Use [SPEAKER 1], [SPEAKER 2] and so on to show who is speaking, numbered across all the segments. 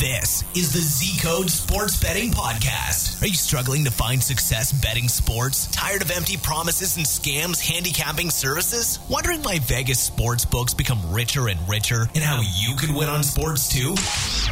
[SPEAKER 1] This is the Z Code Sports Betting Podcast. Are you struggling to find success betting sports? Tired of empty promises and scams handicapping services? Wondering why Vegas sports books become richer and richer and how you can win on sports too?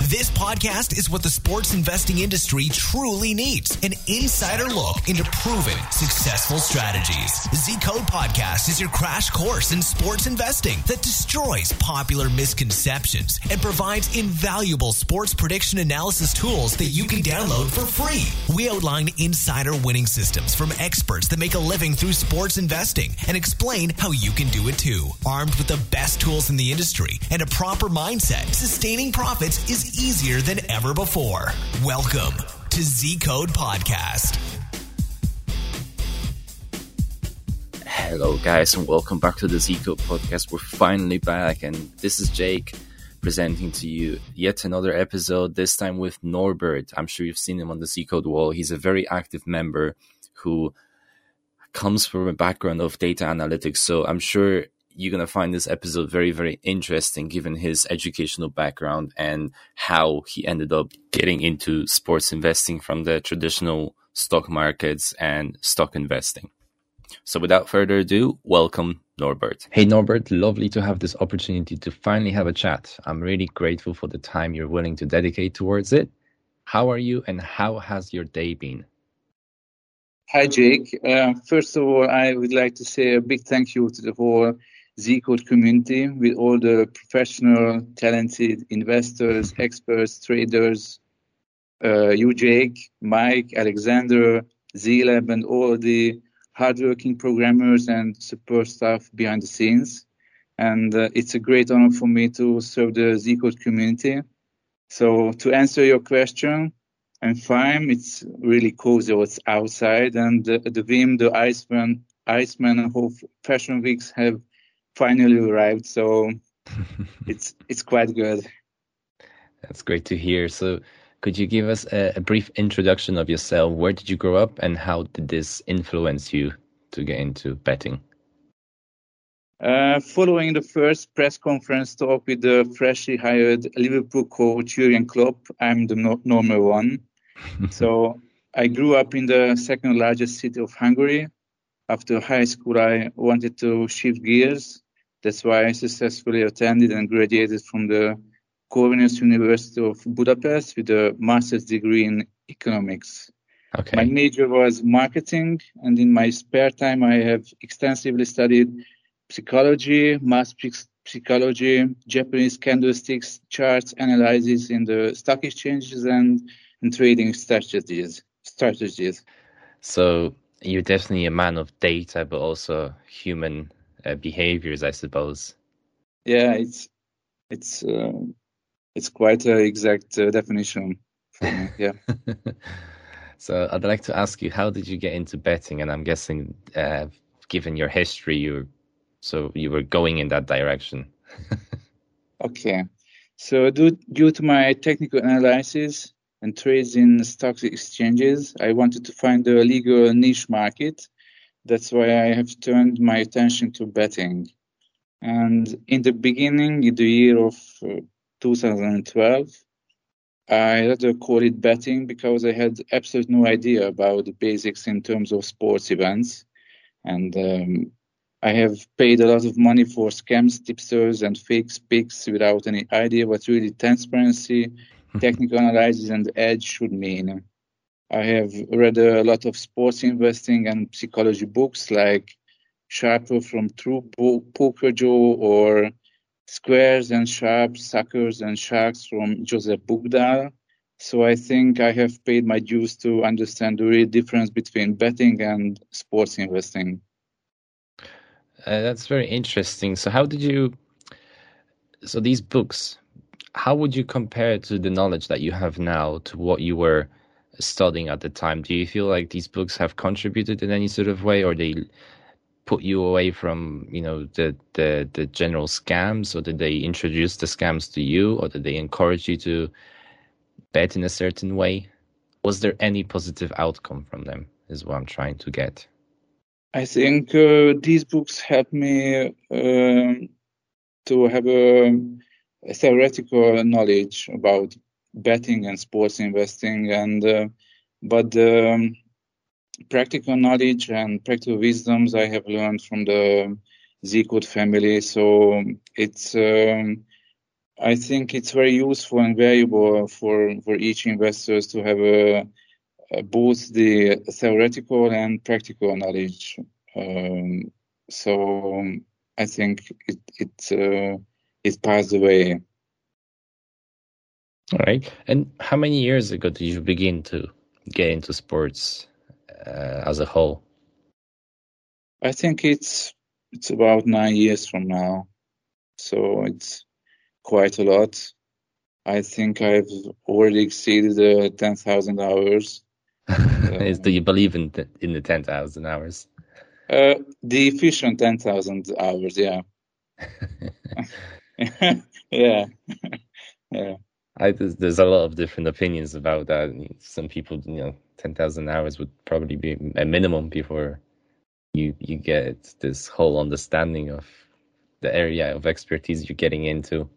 [SPEAKER 1] This podcast is what the sports investing industry truly needs an insider look into proven successful strategies. Z Code Podcast is your crash course in sports investing that destroys popular misconceptions and provides invaluable sports prediction analysis tools that you can download for free. We outline insider winning systems from experts that make a living through sports investing and explain how you can do it too. Armed with the best tools in the industry and a proper mindset, sustaining profits is easier than ever before. Welcome to Z Code Podcast.
[SPEAKER 2] Hello, guys, and welcome back to the Z Code Podcast. We're finally back, and this is Jake presenting to you yet another episode, this time with Norbert. I'm sure you've seen him on the Z Code wall. He's a very active member who comes from a background of data analytics. So I'm sure you're going to find this episode very, very interesting given his educational background and how he ended up getting into sports investing from the traditional stock markets and stock investing. So without further ado, welcome Norbert. Hey Norbert, lovely to have this opportunity to finally have a chat. I'm really grateful for the time you're willing to dedicate towards it. How are you and how has your day been?
[SPEAKER 3] Hi Jake. Uh, first of all, I would like to say a big thank you to the whole Z-Code community with all the professional, talented investors, experts, traders, uh, you Jake, Mike, Alexander, Z-Lab and all the hardworking programmers and support staff behind the scenes. And uh, it's a great honor for me to serve the Z-Code community. So to answer your question, I'm fine. It's really cozy It's outside, and the, the Vim, the Iceman, Iceman, and whole fashion weeks have finally arrived. So it's it's quite good.
[SPEAKER 2] That's great to hear. So could you give us a, a, brief introduction of yourself? Where did you grow up, and how did this influence you to get into betting?
[SPEAKER 3] Uh, following the first press conference talk with the freshly hired Liverpool coach Jurgen Klopp, I'm the no- normal one. so I grew up in the second largest city of Hungary. After high school, I wanted to shift gears. That's why I successfully attended and graduated from the Corvinus University of Budapest with a master's degree in economics. Okay. My major was marketing, and in my spare time, I have extensively studied psychology, mass psychology, Japanese candlesticks, charts, analysis in the stock exchanges, and, and trading strategies. Strategies.
[SPEAKER 2] So you're definitely a man of data, but also human uh, behaviors, I suppose.
[SPEAKER 3] Yeah, it's it's uh, it's quite an exact uh, definition for me. Yeah.
[SPEAKER 2] so I'd like to ask you, how did you get into betting? And I'm guessing, uh, given your history, you so you were going in that direction.
[SPEAKER 3] okay. So due, due to my technical analysis and trades in stock exchanges, I wanted to find a legal niche market. That's why I have turned my attention to betting. And in the beginning, in the year of uh, 2012. I rather call it betting because I had absolutely no idea about the basics in terms of sports events. And um, I have paid a lot of money for scams, tipsters, and fake picks without any idea what really transparency, technical analysis, and edge should mean. I have read a lot of sports investing and psychology books like Sharper from True Poker Joe or squares and sharps, suckers and sharks from Joseph Buchdahl. So I think I have paid my dues to understand the real difference between betting and sports investing.
[SPEAKER 2] Uh, that's very interesting. So how did you? So these books, how would you compare to the knowledge that you have now to what you were studying at the time? Do you feel like these books have contributed in any sort of way, or they put you away from you know the the the general scams or did they introduce the scams to you or did they encourage you to bet in a certain way? Was there any positive outcome from them is what i'm trying to get?
[SPEAKER 3] I think uh, these books helped me um, to have a, a, theoretical knowledge about betting and sports investing, and uh, but um, practical knowledge and practical wisdoms I have learned from the Zcode family. So it's um, I think it's very useful and valuable for for each investors to have a, a both the theoretical and practical knowledge. Um, so I think it it uh, it passed away.
[SPEAKER 2] All right. And how many years ago did you begin to get into sports uh, as a whole?
[SPEAKER 3] I think it's it's about nine years from now, so it's quite a lot. I think I've already exceeded the ten thousand hours.
[SPEAKER 2] uh, do you believe in the, in the ten thousand hours?
[SPEAKER 3] Uh, the efficient ten thousand hours, yeah. yeah, yeah.
[SPEAKER 2] I, there's, a lot of different opinions about that. Some people, you know, ten thousand hours would probably be a minimum before you you get this whole understanding of the area of expertise you're getting into.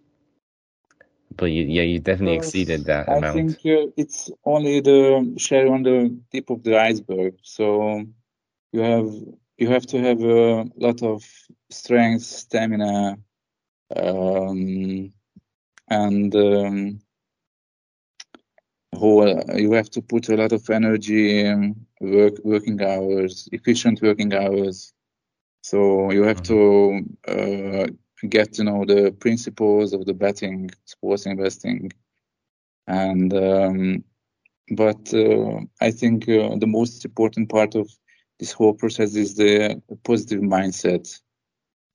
[SPEAKER 2] But you, yeah, you definitely exceeded that
[SPEAKER 3] I
[SPEAKER 2] amount.
[SPEAKER 3] I think uh, it's only the share on the tip of the iceberg. So you have you have to have a lot of strength, stamina, um, and um, whole you have to put a lot of energy work working hours efficient working hours. So you have to uh, get to know the principles of the betting sports investing. And um, but uh, i think uh, the most important part of this whole process is the positive mindset.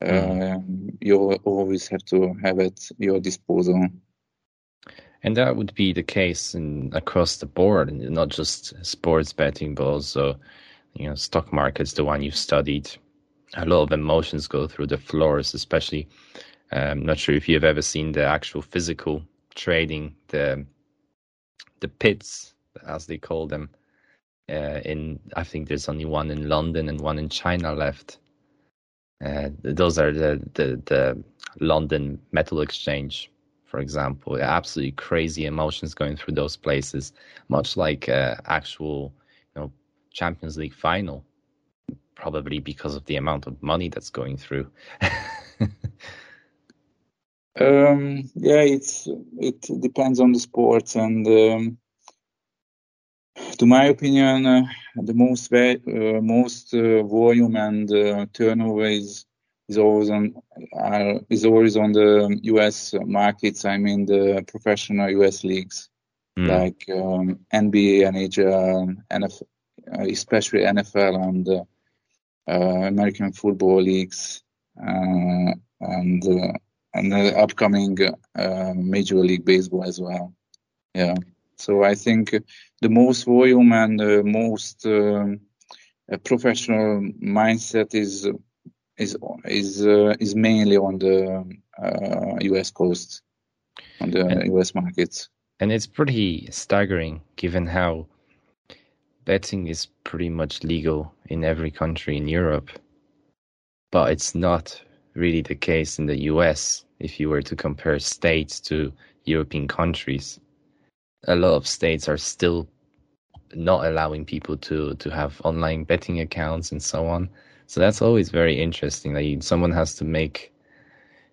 [SPEAKER 3] Mm. you always have to have at your disposal
[SPEAKER 2] and that would be the case in across the board, not just sports betting, but also, you know, stock markets, the one you've studied. A lot of emotions go through the floors, especially. I'm um, not sure if you've ever seen the actual physical trading, the the pits, as they call them. Uh, in I think there's only one in London and one in China left. Uh, those are the, the the London Metal Exchange for example. Absolutely crazy emotions going through those places, much like uh, actual, you know, Champions League final, probably because of the amount of money that's going through.
[SPEAKER 3] um, yeah, it's it depends on the sport, and um, to my opinion, uh, the most uh, most uh, volume and uh, turnover is is always on uh, is always on the U.S. markets. I mean the professional U.S. leagues mm. like um, NBA, NHL, NFL, especially NFL and uh, uh, American football leagues, uh, and uh, and the upcoming uh, Major League Baseball as well. Yeah. So I think the most volume and the most um, professional mindset is is is uh, is mainly on the uh, U.S. coast, on the and, U.S. markets.
[SPEAKER 2] And it's pretty staggering, given how betting is pretty much legal in every country in Europe, but it's not really the case in the U.S. If you were to compare states to European countries, a lot of states are still not allowing people to to have online betting accounts and so on. So that's always very interesting that you, someone has to make,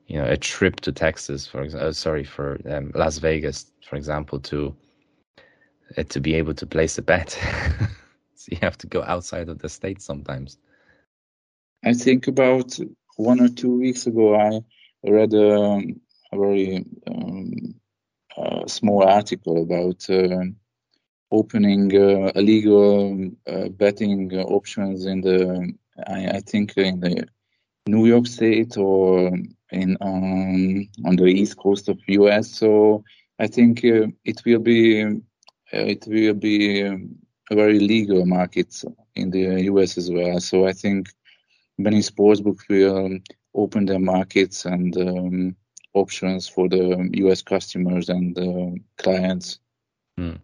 [SPEAKER 2] you know, a trip to Texas, for uh, sorry, for um, Las Vegas, for example, to uh, to be able to place a bet. so you have to go outside of the state sometimes.
[SPEAKER 3] I think about one or two weeks ago, I read um, a very um, uh, small article about uh, opening uh, illegal uh, betting options in the I, I think in the New York State or in um, on the east coast of US. So I think uh, it will be uh, it will be a very legal market in the US as well. So I think many sportsbooks will open their markets and um, options for the US customers and uh, clients. Hmm.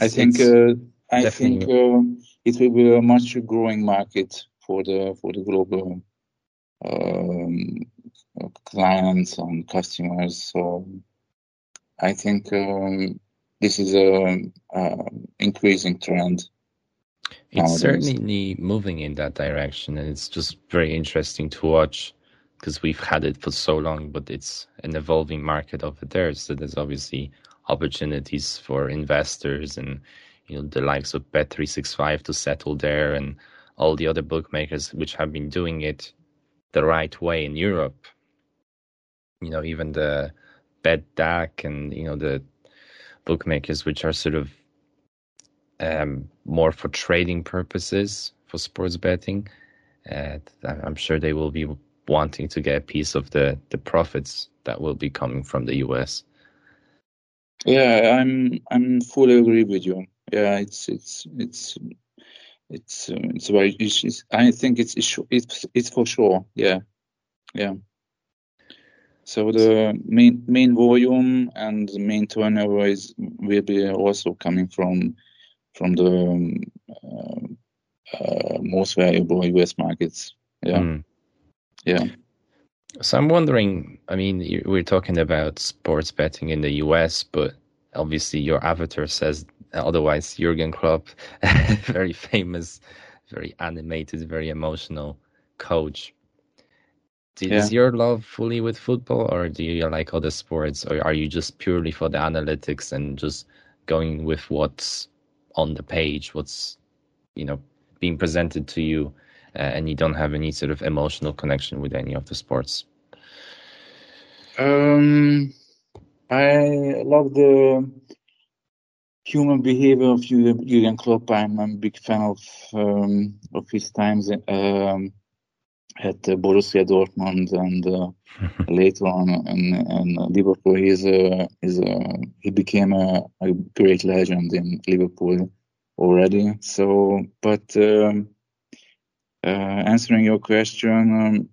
[SPEAKER 3] I think uh, I think uh, it will be a much growing market for the for the global um, clients and customers. So I think um, this is a, a increasing trend.
[SPEAKER 2] It's certainly moving in that direction, and it's just very interesting to watch because we've had it for so long, but it's an evolving market over there. So there's obviously opportunities for investors and you know the likes of Bet365 to settle there and all the other bookmakers which have been doing it the right way in Europe. You know, even the Betdaq and you know the bookmakers which are sort of um, more for trading purposes for sports betting. Uh, I'm sure they will be wanting to get a piece of the the profits that will be coming from the US.
[SPEAKER 3] Yeah, I'm I'm fully agree with you. Yeah, it's it's it's it's uh, it's very it's, I think it's it's it's for sure. Yeah, yeah. So the main main volume and the main turnover is will be also coming from from the um, uh, uh, most valuable US markets. Yeah, mm. yeah.
[SPEAKER 2] So I'm wondering. I mean, we're talking about sports betting in the US, but obviously your avatar says otherwise. Jurgen Klopp, very famous, very animated, very emotional coach. Is yeah. your love fully with football, or do you like other sports, or are you just purely for the analytics and just going with what's on the page, what's you know being presented to you, uh, and you don't have any sort of emotional connection with any of the sports?
[SPEAKER 3] Um, I love the human behavior of Jurgen Klopp. I'm a big fan of um, of his times. Um, at Borussia Dortmund and uh, later on in, in Liverpool. He's a, he's a, he became a, a, great legend in Liverpool already. So, but um, uh, answering your question, um,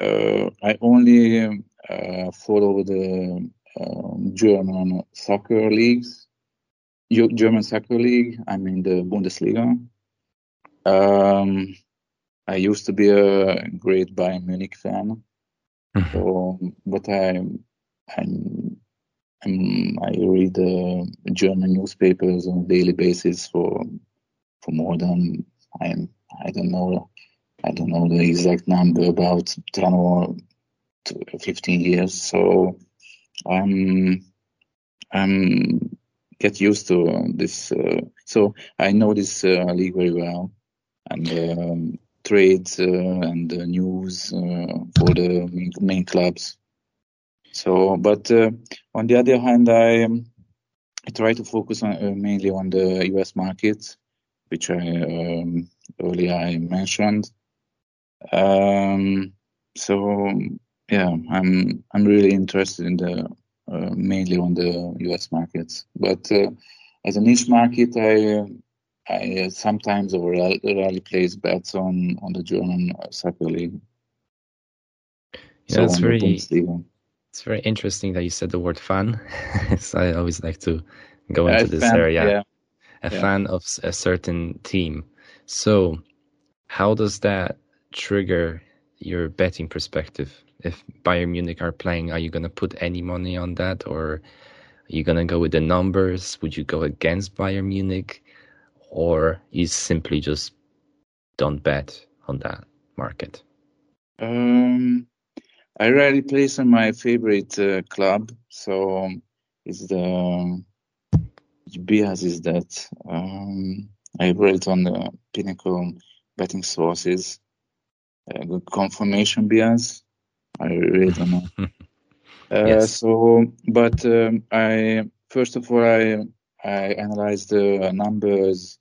[SPEAKER 3] uh, I only uh, follow the um, German soccer leagues, German soccer league. I mean the Bundesliga. Um, I used to be a great Bayern Munich fan, mm-hmm. so but I I'm, I'm i read uh, German newspapers on a daily basis for for more than I'm I don't know I don't know the exact number about 10 or 15 years. So I'm I'm get used to this. Uh, so I know this uh, league very well, and um, trades uh, and news for the main, main, clubs. So, but on the other hand, I, um, I try to focus on, mainly on the U.S. markets, which I um, earlier I mentioned. Um, so yeah, I'm I'm really interested in the mainly on the U.S. markets, but uh, as a niche market, I I uh, sometimes or rarely place bets on on the German soccer league.
[SPEAKER 2] Yeah, so it's very it's very interesting that you said the word fan. so I always like to go into this fan, area. Yeah. A yeah. fan of a certain team. So, how does that trigger your betting perspective? If Bayern Munich are playing, are you going to put any money on that, or are you going to go with the numbers? Would you go against Bayern Munich? or you simply just don't bet on that market?
[SPEAKER 3] Um, I rarely place on my favorite uh, club, so it's the Bias is that um, I read on the Pinnacle betting sources. Uh, the confirmation bias. I read on. uh, yes. So, but um, I first of all I I analyze the numbers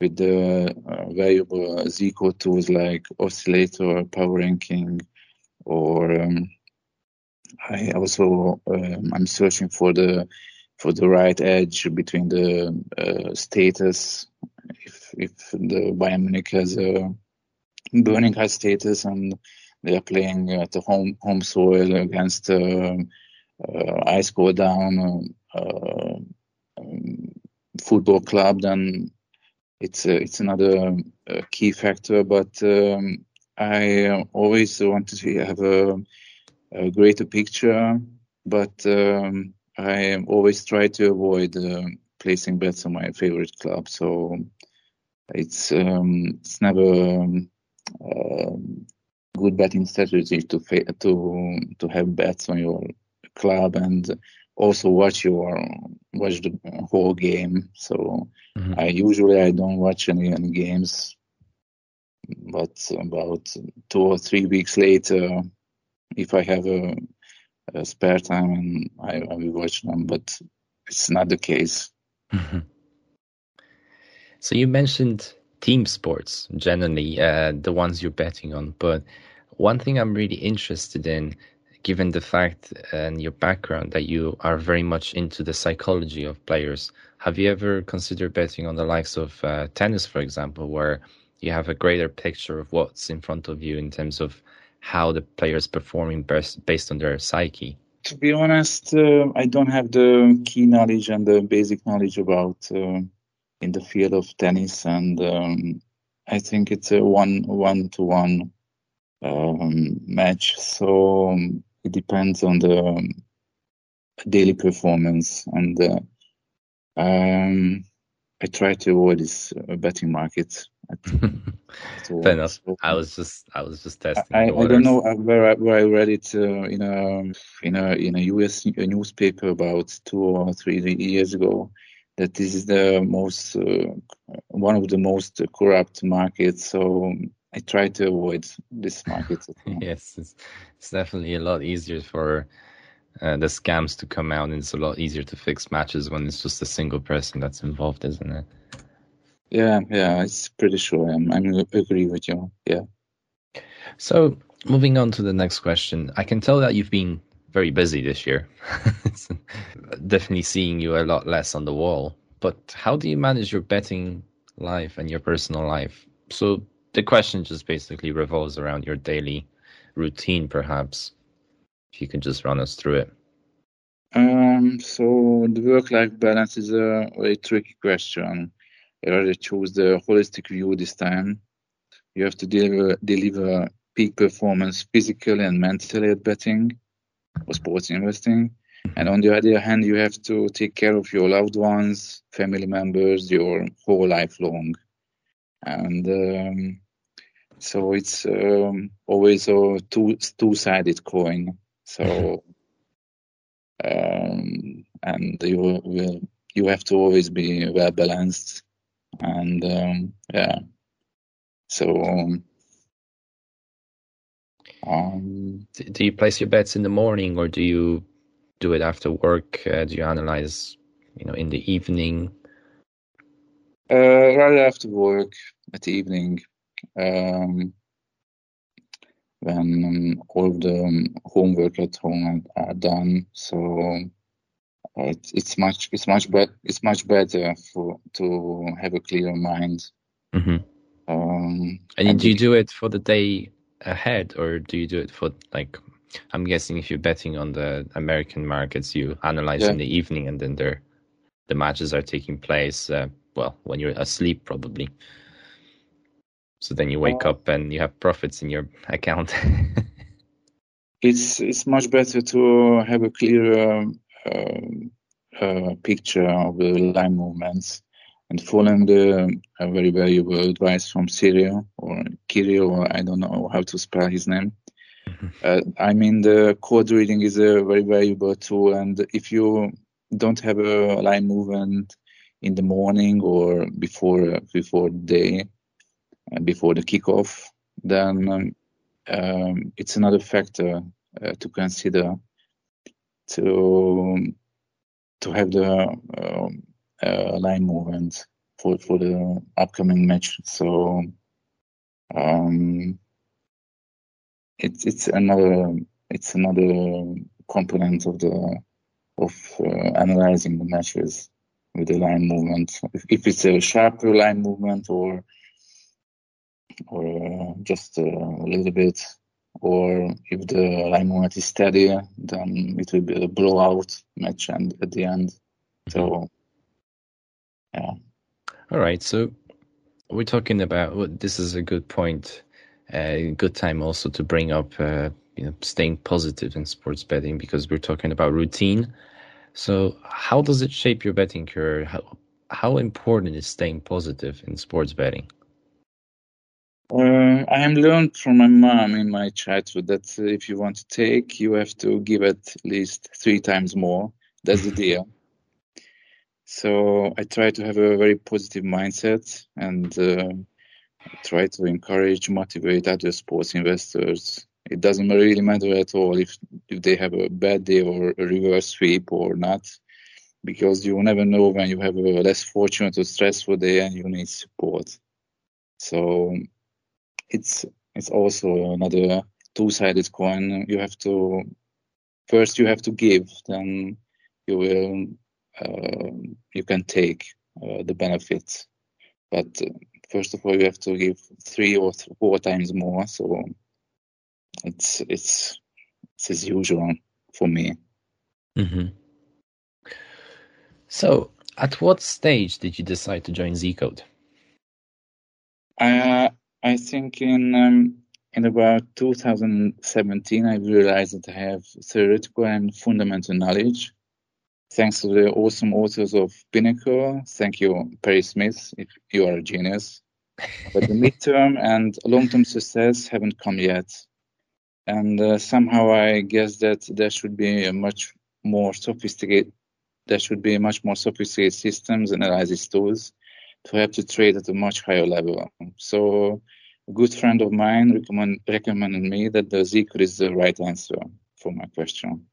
[SPEAKER 3] with the uh, variable Zcode tools like oscillator, power ranking, or um, I also um, I'm searching for the for the right edge between the uh, status. If if the Bayern Munich has a burning high status and they are playing at the home home soil against uh, uh, ice go down uh, um, football club, then it's uh, it's another uh, key factor. But um, I always want to have a, a greater picture. But um, I always try to avoid uh, placing bets on my favorite club. So it's um, it's never um, good betting strategy to fa- to to have bets on your club and also watch your watch the whole game. So mm-hmm. I usually I don't watch any, any games, but about two or three weeks later, if I have a, a spare time, and I, I, will watch them. But it's not the case. Mm-hmm.
[SPEAKER 2] So you mentioned team sports generally, uh, the ones you're betting on, but one thing I'm really interested in given the fact and your background that you are very much into the psychology of players, have you ever considered betting on the likes of uh, tennis, for example, where you have a greater picture of what's in front of you in terms of how the players performing based on their psyche?
[SPEAKER 3] To be honest, uh, I don't have the key knowledge and the basic knowledge about uh, in the field of tennis, and um, I think it's a one one to one um, match. So um, it depends on the um, daily performance and uh, um, I try to avoid this uh, betting market.
[SPEAKER 2] Fair enough. So, I was just I was just testing.
[SPEAKER 3] I, I don't know uh, where I, where I read it uh, in a in a in a US newspaper about two or three years ago that this is the most uh, one of the most corrupt markets. So I try to avoid this market.
[SPEAKER 2] yes, it's, it's, definitely a lot easier for uh, the scams to come out, and it's a lot easier to fix matches when it's just a single person that's involved, isn't it?
[SPEAKER 3] Yeah, yeah, it's pretty sure. I'm, I'm agree with you. Yeah.
[SPEAKER 2] So moving on to the next question, I can tell that you've been very busy this year. definitely seeing you a lot less on the wall. But how do you manage your betting life and your personal life? So the question just basically revolves around your daily routine, perhaps. If you can just run us through it.
[SPEAKER 3] Um, so the work-life balance is a very tricky question. I rather choose the holistic view this time. You have to deliver, deliver peak performance physically and mentally at betting or sports investing. And on the other hand, you have to take care of your loved ones, family members, your whole life long. And um, so it's um, always a two two sided coin. So um, and you will you have to always be well balanced, and um, yeah. So um,
[SPEAKER 2] do you place your bets in the morning or do you do it after work? Uh, do you analyze, you know, in the evening?
[SPEAKER 3] Uh, rather after work at the evening um, when um, all the um, homework at home are done. So uh, it's, it's much it's much better it's much better for to have a clear mind.
[SPEAKER 2] Mm-hmm. Um, and, and do you do it for the day ahead, or do you do it for like? I'm guessing if you're betting on the American markets, you analyze yeah. in the evening, and then the matches are taking place. Uh, well, when you're asleep, probably. So then you wake uh, up and you have profits in your account.
[SPEAKER 3] it's it's much better to have a clear um, uh, uh, picture of the line movements and following the uh, very valuable advice from Cyril or Kirill, or I don't know how to spell his name. Mm-hmm. Uh, I mean, the code reading is a very valuable tool, and if you don't have a line movement in the morning or before before day, uh, before the kickoff, then um, um, it's another factor uh, to consider to to have the um, uh, line movement for for the upcoming match. So um, it's it's another it's another component of the of uh, analyzing the matches with the line movement. If, if it's a sharper line movement or or just a little bit, or if the line movement is steady, then it will be a blowout match and at the end. So, yeah.
[SPEAKER 2] All right. So we're talking about well, this is a good point, a uh, good time also to bring up, uh, you know, staying positive in sports betting because we're talking about routine. So, how does it shape your betting career? How how important is staying positive in sports betting?
[SPEAKER 3] Uh, I am learned from my mom in my childhood that if you want to take, you have to give at least three times more. That's the deal. So I try to have a very positive mindset and uh, try to encourage, motivate other sports investors. It doesn't really matter at all if, if they have a bad day or a reverse sweep or not, because you never know when you have a less fortunate or stressful day and you need support. So it's it's also another two-sided coin. You have to first you have to give, then you will uh, you can take uh, the benefits. But uh, first of all, you have to give three or four times more. So it's it's it's as usual for me.
[SPEAKER 2] Mm-hmm. So, at what stage did you decide to join Zcode?
[SPEAKER 3] Uh, I think in um, in about 2017, I realized that I have theoretical and fundamental knowledge. Thanks to the awesome authors of Pinnacle. Thank you, Perry Smith, if you are a genius. But the midterm and long-term success haven't come yet. And uh, somehow I guess that there should be a much more sophisticated, there should be much more sophisticated systems and analysis tools to help to trade at a much higher level. So a good friend of mine recommend, recommended me that the Zcode is the right answer for my question.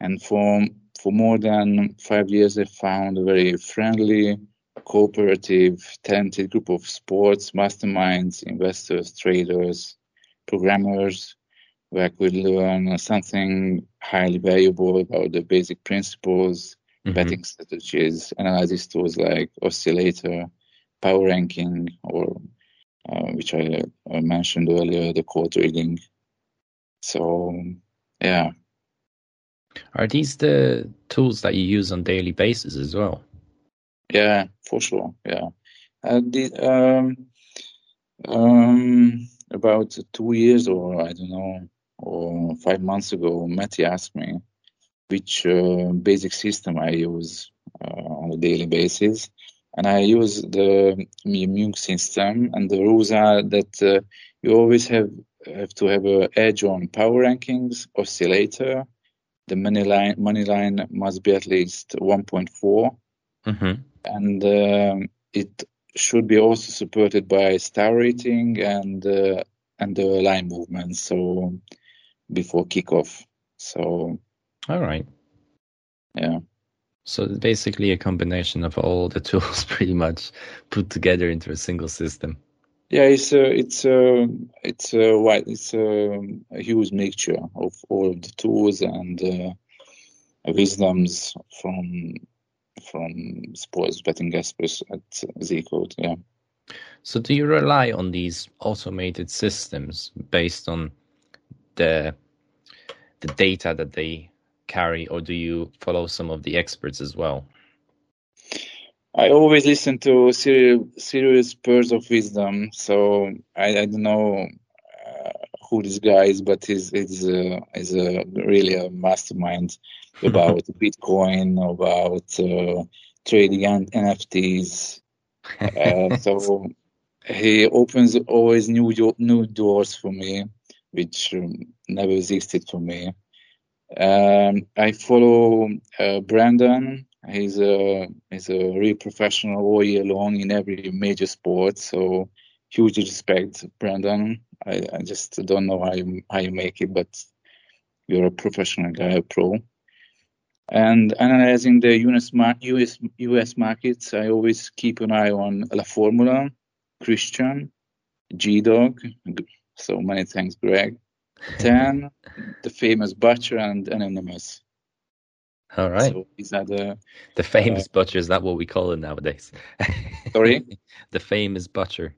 [SPEAKER 3] And for for more than five years, I found a very friendly, cooperative, talented group of sports masterminds, investors, traders, programmers, where I could learn something highly valuable about the basic principles, mm-hmm. betting strategies, analysis tools like Oscillator, power ranking, or uh, which I uh, mentioned earlier, the quote reading. So, yeah.
[SPEAKER 2] Are these the tools that you use on daily basis as well?
[SPEAKER 3] Yeah, for sure. Yeah. Uh, the, um, um, about two years or I don't know, or five months ago, Matty asked me which uh, basic system I use uh, on a daily basis and I use the immune system. And the rules are that uh, you always have have to have an edge on power rankings, oscillator. The money line money line must be at least 1.4, mm-hmm. and um, it should be also supported by star rating and uh, and the line movement. So before kickoff. So
[SPEAKER 2] all right.
[SPEAKER 3] Yeah.
[SPEAKER 2] So basically a combination of all the tools pretty much put together into a single system.
[SPEAKER 3] Yeah, it's a, it's a, it's uh, a, it's a, a huge mixture of all the tools and uh, wisdoms from from sports betting experts at Zcode. Yeah.
[SPEAKER 2] So do you rely on these automated systems based on the the data that they carry, or do you follow some of the experts as well?
[SPEAKER 3] I always listen to serious, serious pearls of wisdom. So I, I don't know uh, who this guy is, but he's he's uh, he's a really a mastermind about Bitcoin, about uh, trading and NFTs. Uh, so he opens always new new doors for me, which um, never existed for me. Um, I follow uh, Brandon. He's a he's a real professional all year long in every major sport. So huge respect, Brandon. I, I just don't know how you how you make it, but you're a professional guy, a pro. And analyzing the US, US, US markets, I always keep an eye on La Formula, Christian, G Dog. So many thanks, Greg. Ten, the famous butcher and anonymous.
[SPEAKER 2] All right.
[SPEAKER 3] So these are the
[SPEAKER 2] the famous uh, butcher. Is that what we call it nowadays?
[SPEAKER 3] Sorry.
[SPEAKER 2] the famous butcher.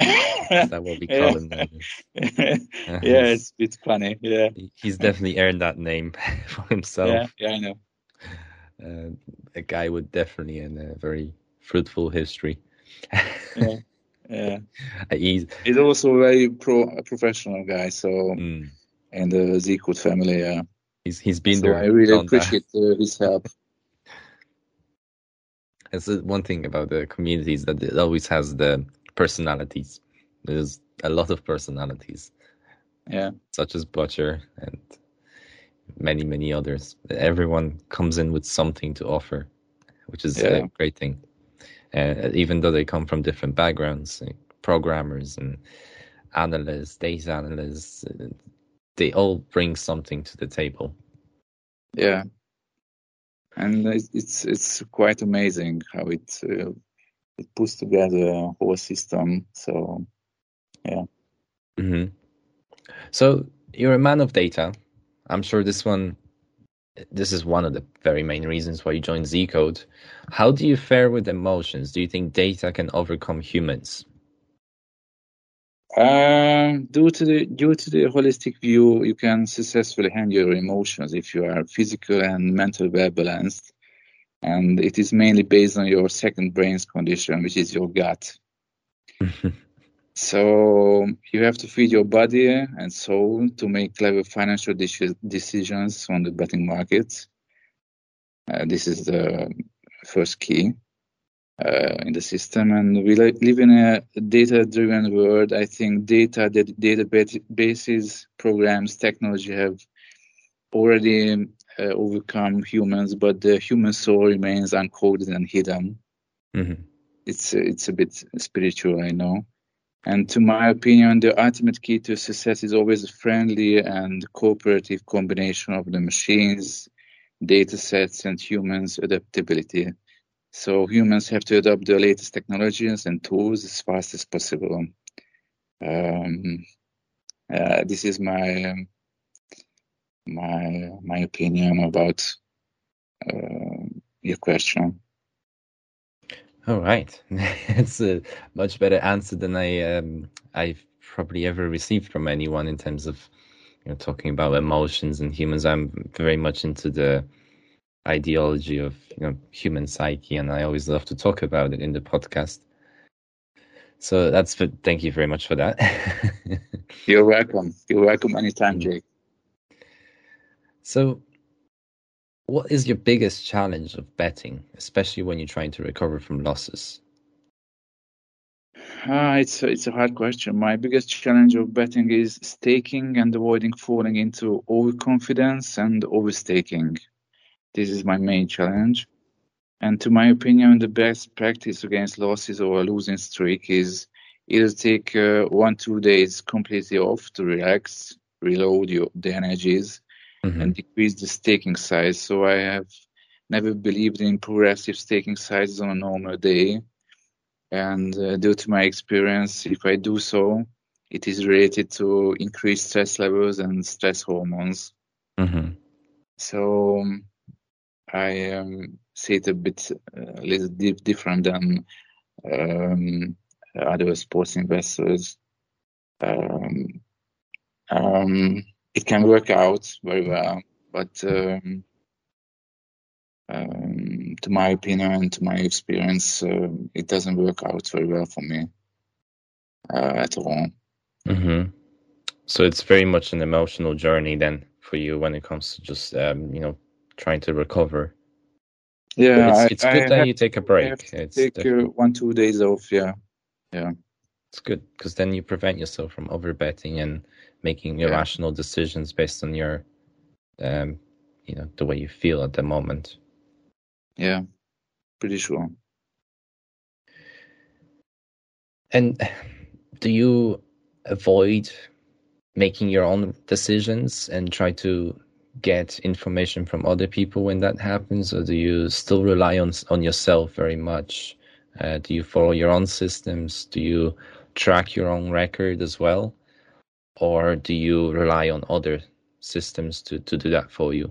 [SPEAKER 2] is that what we call him nowadays?
[SPEAKER 3] yeah, it's it's funny. Yeah.
[SPEAKER 2] He's definitely earned that name for himself.
[SPEAKER 3] Yeah, yeah, I know.
[SPEAKER 2] Uh, a guy with definitely a very fruitful history.
[SPEAKER 3] yeah. Yeah,
[SPEAKER 2] he's
[SPEAKER 3] he's also a very pro a professional guy. So mm. and the Zcode family, yeah.
[SPEAKER 2] He's he's been
[SPEAKER 3] so
[SPEAKER 2] there.
[SPEAKER 3] I really appreciate uh, his help.
[SPEAKER 2] it's one thing about the communities that it always has the personalities. There's a lot of personalities.
[SPEAKER 3] Yeah.
[SPEAKER 2] Such as Butcher and many, many others. Everyone comes in with something to offer, which is yeah. a great thing. Uh, even though they come from different backgrounds, like programmers and analysts, data analysts, they all bring something to the table.
[SPEAKER 3] Yeah, and it's it's quite amazing how it uh, it puts together a whole system. So, yeah.
[SPEAKER 2] Mm-hmm. So you're a man of data. I'm sure this one, this is one of the very main reasons why you joined Z Code. How do you fare with emotions? Do you think data can overcome humans?
[SPEAKER 3] Um, due to the due to the holistic view, you can successfully handle your emotions if you are physical and mental well balanced, and it is mainly based on your second brain's condition, which is your gut. so you have to feed your body and soul to make clever financial decisions on the betting market. Uh, this is the first key uh, in the system. And we live in a data-driven world. I think data, the databases, programs, technology have already uh, overcome humans, but the human soul remains uncoded and hidden. Mm-hmm. It's it's a bit spiritual, I know. And to my opinion, the ultimate key to success is always a friendly and cooperative combination of the machines, data sets, and humans' adaptability. So humans have to adopt the latest technologies and tools as fast as possible. Um, uh, this is my my my opinion about uh, your question.
[SPEAKER 2] All right, it's a much better answer than I um, I've probably ever received from anyone in terms of you know talking about emotions and humans. I'm very much into the ideology of you know human psyche, and I always love to talk about it in the podcast. So that's for, thank you very much for that.
[SPEAKER 3] You're welcome. You're welcome anytime, mm-hmm. Jake.
[SPEAKER 2] So, what is your biggest challenge of betting, especially when you're trying to recover from losses?
[SPEAKER 3] Uh, it's it's a hard question. My biggest challenge of betting is staking and avoiding falling into overconfidence and overstaking. This is my main challenge. And to my opinion, the best practice against losses or a losing streak is either take uh, one, two days completely off to relax, reload your, the energies, mm-hmm. and decrease the staking size. So I have never believed in progressive staking sizes on a normal day. And uh, due to my experience, if I do so, it is related to increased stress levels and stress hormones. Mm-hmm. So um, I um, see it a bit uh, a little deep, different than um, other sports investors. Um, um, it can work out very well, but um, um, to my opinion and to my experience, uh, it doesn't work out very well for me uh, at all.
[SPEAKER 2] Mm-hmm. So it's very much an emotional journey then for you when it comes to just um, you know trying to recover.
[SPEAKER 3] Yeah,
[SPEAKER 2] it's, it's I, good I that you take a break.
[SPEAKER 3] It's take uh, one two days off. Yeah, yeah.
[SPEAKER 2] It's good because then you prevent yourself from over betting and making irrational yeah. decisions based on your, um, you know, the way you feel at the moment.
[SPEAKER 3] Yeah, pretty sure.
[SPEAKER 2] And do you avoid making your own decisions and try to get information from other people when that happens, or do you still rely on on yourself very much? Uh, do you follow your own systems? Do you track your own record as well, or do you rely on other systems to to do that for you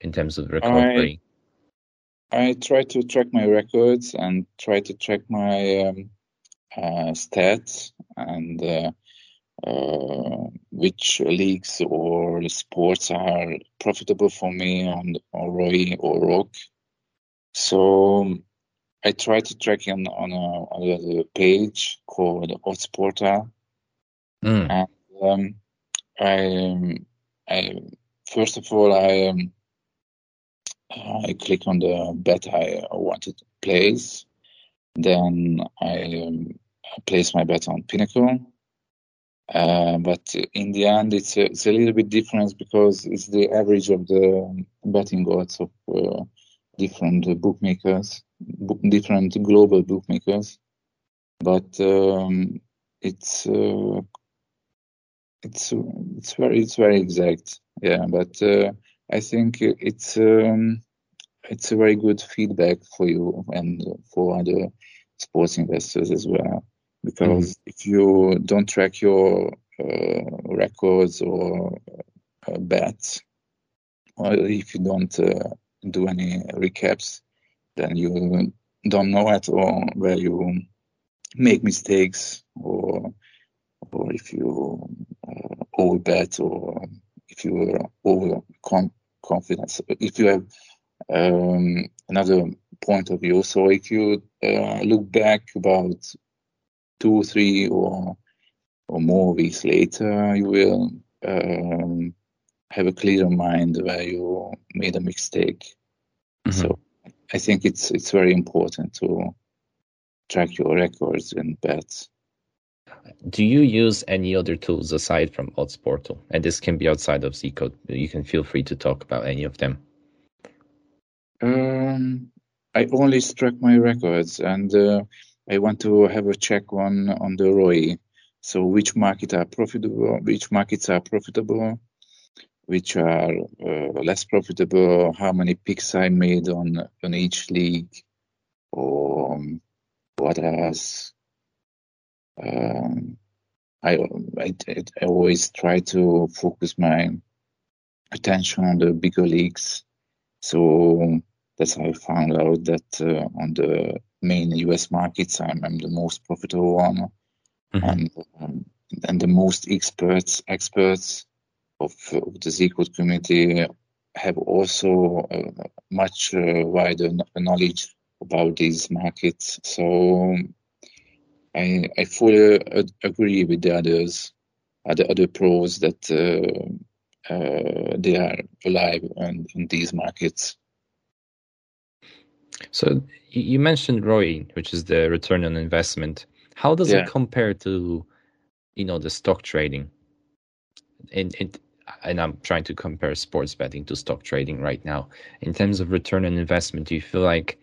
[SPEAKER 2] in terms of recovery?
[SPEAKER 3] I, I try to track my records and try to track my um, uh, stats and. Uh, which leagues or sports are profitable for me on, on Roy or Rock. So I try to track him on a, on a page called Odds Portal. Mm. And um, I, I, first of all, I, um, I click on the bet I wanted to place. Then I, um, place my bet on Pinnacle. Uh, but in the end, it's a, it's a little bit different because it's the average of the betting odds of uh, different bookmakers, book, different global bookmakers. But um, it's uh, it's it's very it's very exact, yeah. But uh, I think it's um, it's a very good feedback for you and for other sports investors as well. Because mm-hmm. if you don't track your uh, records or uh, bets, or if you don't uh, do any recaps, then you don't know at all where you make mistakes or or if you uh, overbet or if you are over confident. If you have um, another point of view, so if you uh, look back about two, three, or or more weeks later, you will um, have a clearer mind where you made a mistake. Mm-hmm. So I think it's it's very important to track your records and bets.
[SPEAKER 2] Do you use any other tools aside from Odds Portal? And this can be outside of Zcode. You can feel free to talk about any of them.
[SPEAKER 3] Um, I only track my records, and uh, I want to have a check on on the ROI. So which markets are profitable, which markets are profitable, which are uh, less profitable, how many picks I made on on each league, or um, what else. Um, I, I, I always try to focus my attention on the bigger leagues. So that's how I found out that uh, on the main US markets, I'm, I'm the most profitable one. Mm-hmm. And, um, and the most experts experts of, of the Zcode community have also uh, much uh, wider knowledge about these markets. So I, I fully agree with the others, the other pros that uh, uh, they are alive in, in these markets.
[SPEAKER 2] So you mentioned ROI, which is the return on investment. How does yeah. it compare to, you know, the stock trading? And, and and I'm trying to compare sports betting to stock trading right now. In terms of return on investment, do you feel like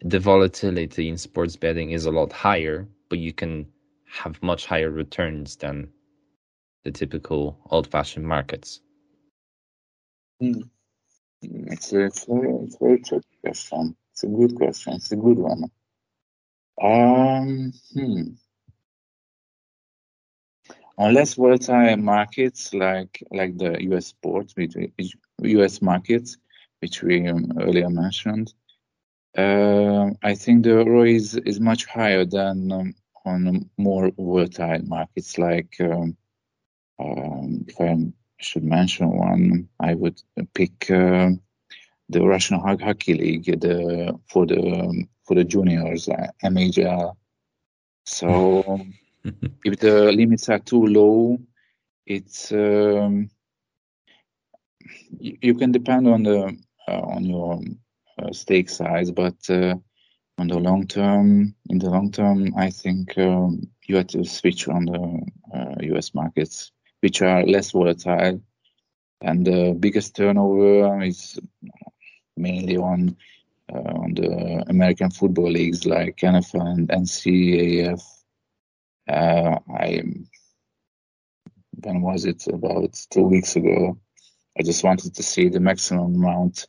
[SPEAKER 2] the volatility in sports betting is a lot higher, but you can have much higher returns than the typical old-fashioned markets?
[SPEAKER 3] Mm. It's a, it's a, it's a very tricky question. It's a good question. It's a good one. Um, hmm. On less volatile markets like like the U.S. which, U.S. markets, which we um, earlier mentioned, uh, I think the ROI is, is much higher than um, on more volatile markets like um, um, if I should mention one, I would pick uh, the Russian Hockey League the, for the for the juniors, uh, MHL. So if the limits are too low, it's um, you, you, can depend on the uh, on your uh, stake size, but uh, on the long term, in the long term, I think um, you have to switch on the U.S. Uh, markets, which are less volatile, and the biggest turnover is mainly on uh, on the American football leagues like NFL and NCAF. Uh, I when was it about two weeks ago? I just wanted to see the maximum amount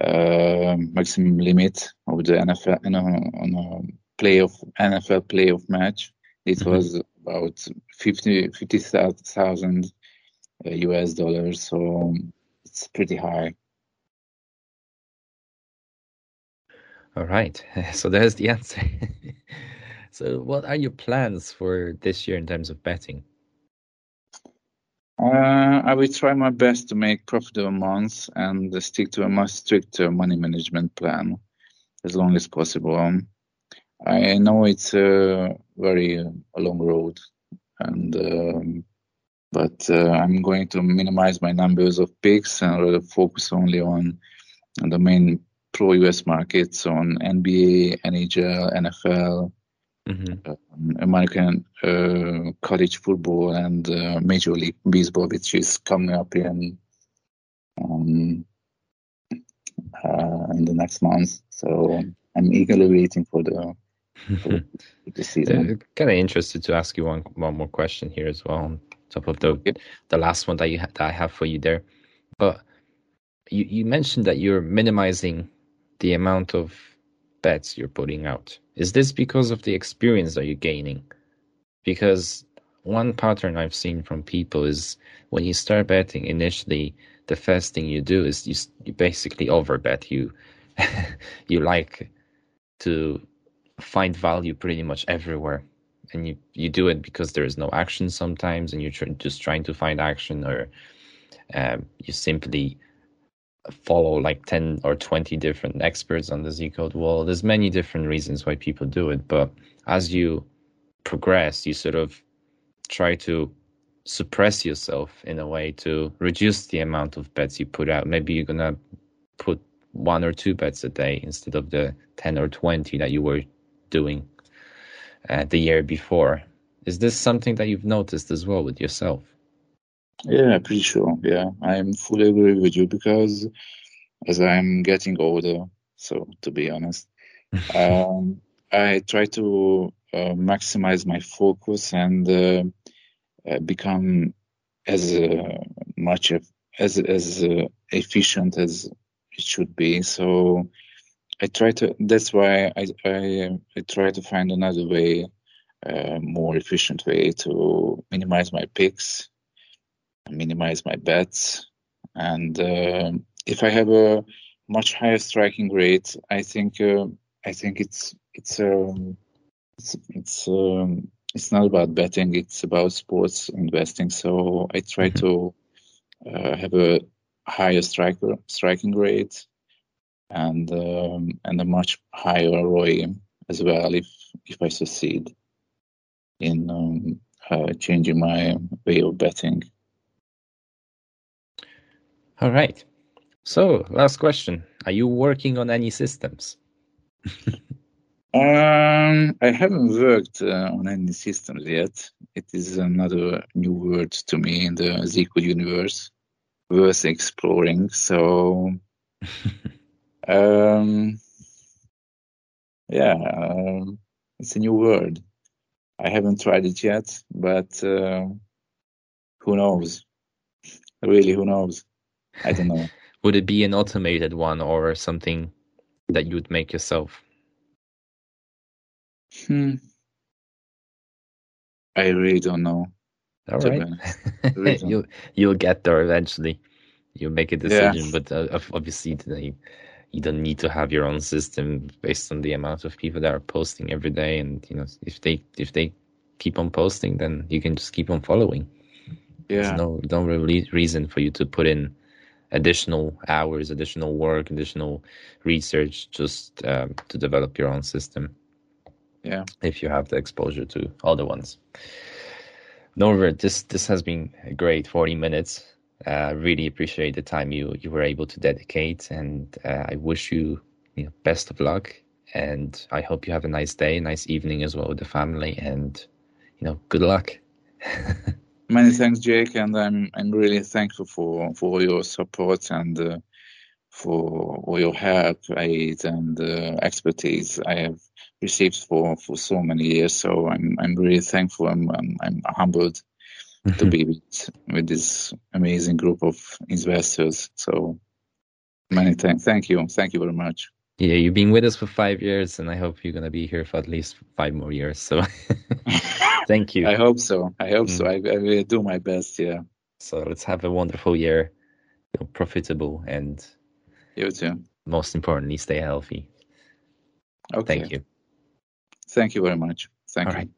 [SPEAKER 3] uh, maximum limit of the NFL in a, on a playoff NFL playoff match. It mm-hmm. was about 50 50,000 US uh, dollars, so it's pretty high.
[SPEAKER 2] All right, so there's the answer. so, what are your plans for this year in terms of betting?
[SPEAKER 3] Uh, I will try my best to make profitable months and stick to a much stricter money management plan as long as possible. I know it's a very a long road, and um, but uh, I'm going to minimize my numbers of picks and rather focus only on, on the main pro US markets on NBA, NHL, NFL, mm-hmm. um, American uh, college football, and uh, Major League Baseball, which is coming up in um, uh, in the next month. So I'm eagerly waiting for the for the season.
[SPEAKER 2] kind of interested to ask you one one more question here as well, on top of the the last one that you that I have for you there. But you you mentioned that you're minimizing the amount of bets you're putting out. Is this because of the experience that you're gaining? Because one pattern I've seen from people is when you start betting initially, the first thing you do is you, you basically overbet. You you like to find value pretty much everywhere, and you you do it because there is no action sometimes, and you're tr- just trying to find action, or um, you simply follow like 10 or 20 different experts on the Zcode wall. There's many different reasons why people do it, but as you progress, you sort of try to suppress yourself in a way to reduce the amount of bets you put out. Maybe you're gonna put one or two bets a day instead of the 10 or 20 that you were doing uh, the year before. Is this something that you've noticed as well with yourself?
[SPEAKER 3] Yeah, pretty sure. Yeah, I'm fully agree with you because as I'm getting older, so to be honest, um, I try to uh, maximize my focus and uh, uh, become as uh, much as as uh, efficient as it should be. So I try to. That's why I I, I try to find another way, uh, more efficient way to minimize my picks minimize my bets. And uh, if I have a much higher striking rate, I think uh, I think it's it's um, it's it's um, it's not about betting; it's about sports investing. So I try mm-hmm. to uh, have a higher striker striking rate and um, and a much higher ROI as well if if I succeed in um, uh, changing my way of betting.
[SPEAKER 2] All right. So, last question: Are you working on any systems?
[SPEAKER 3] um, I haven't worked uh, on any systems yet. It is another new word to me in the Zcode universe, worth exploring. So, um, yeah, um, it's a new word. I haven't tried it yet, but uh, who knows? Really, who knows? I don't know.
[SPEAKER 2] would it be an automated one or something that you would make yourself?
[SPEAKER 3] Hmm. I really don't know.
[SPEAKER 2] All right. Really you'll you'll get there eventually. You'll make a decision, yeah. but uh, obviously you, don't need to have your own system based on the amount of people that are posting every day. And you know, if they if they keep on posting, then you can just keep on following. Yeah. There's no no really reason for you to put in additional hours, additional work, additional research just um, to develop your own system.
[SPEAKER 3] Yeah.
[SPEAKER 2] If you have the exposure to other ones. Norbert, this this has been a great 40 minutes. Uh, really appreciate the time you you were able to dedicate, and uh, I wish you, you know, best of luck. And I hope you have a nice day, nice evening as well with the family, and you know, good luck.
[SPEAKER 3] Many thanks, Jake, and I'm I'm really thankful for for your support and uh, for all your help, aid, and uh, expertise I have received for, for so many years. So I'm I'm really thankful. I'm I'm, I'm humbled to be with, with this amazing group of investors. So many thanks. Thank you. Thank you very much.
[SPEAKER 2] Yeah, you've been with us for five years, and I hope you're gonna be here for at least five more years. So. Thank you.
[SPEAKER 3] I hope so. I hope mm. so. I, I, will do my best. Yeah.
[SPEAKER 2] So let's have a wonderful year, profitable, and
[SPEAKER 3] you too.
[SPEAKER 2] Most importantly, stay healthy. Okay. Thank you.
[SPEAKER 3] Thank you very much. Thank All you. Right.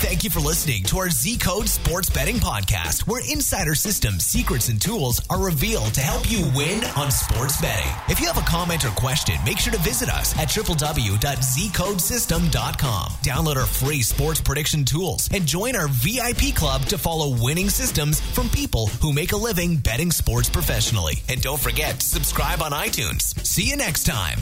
[SPEAKER 1] Thank you for listening to our Zcode Sports Betting Podcast, where insider systems, secrets, and tools are revealed to help you win on sports betting. If you have a comment or question, make sure to visit us at www.zcodesystem.com. Download our free sports prediction tools and join our VIP club to follow winning systems from people who make a living betting sports professionally. And don't forget to subscribe on iTunes. See you next time.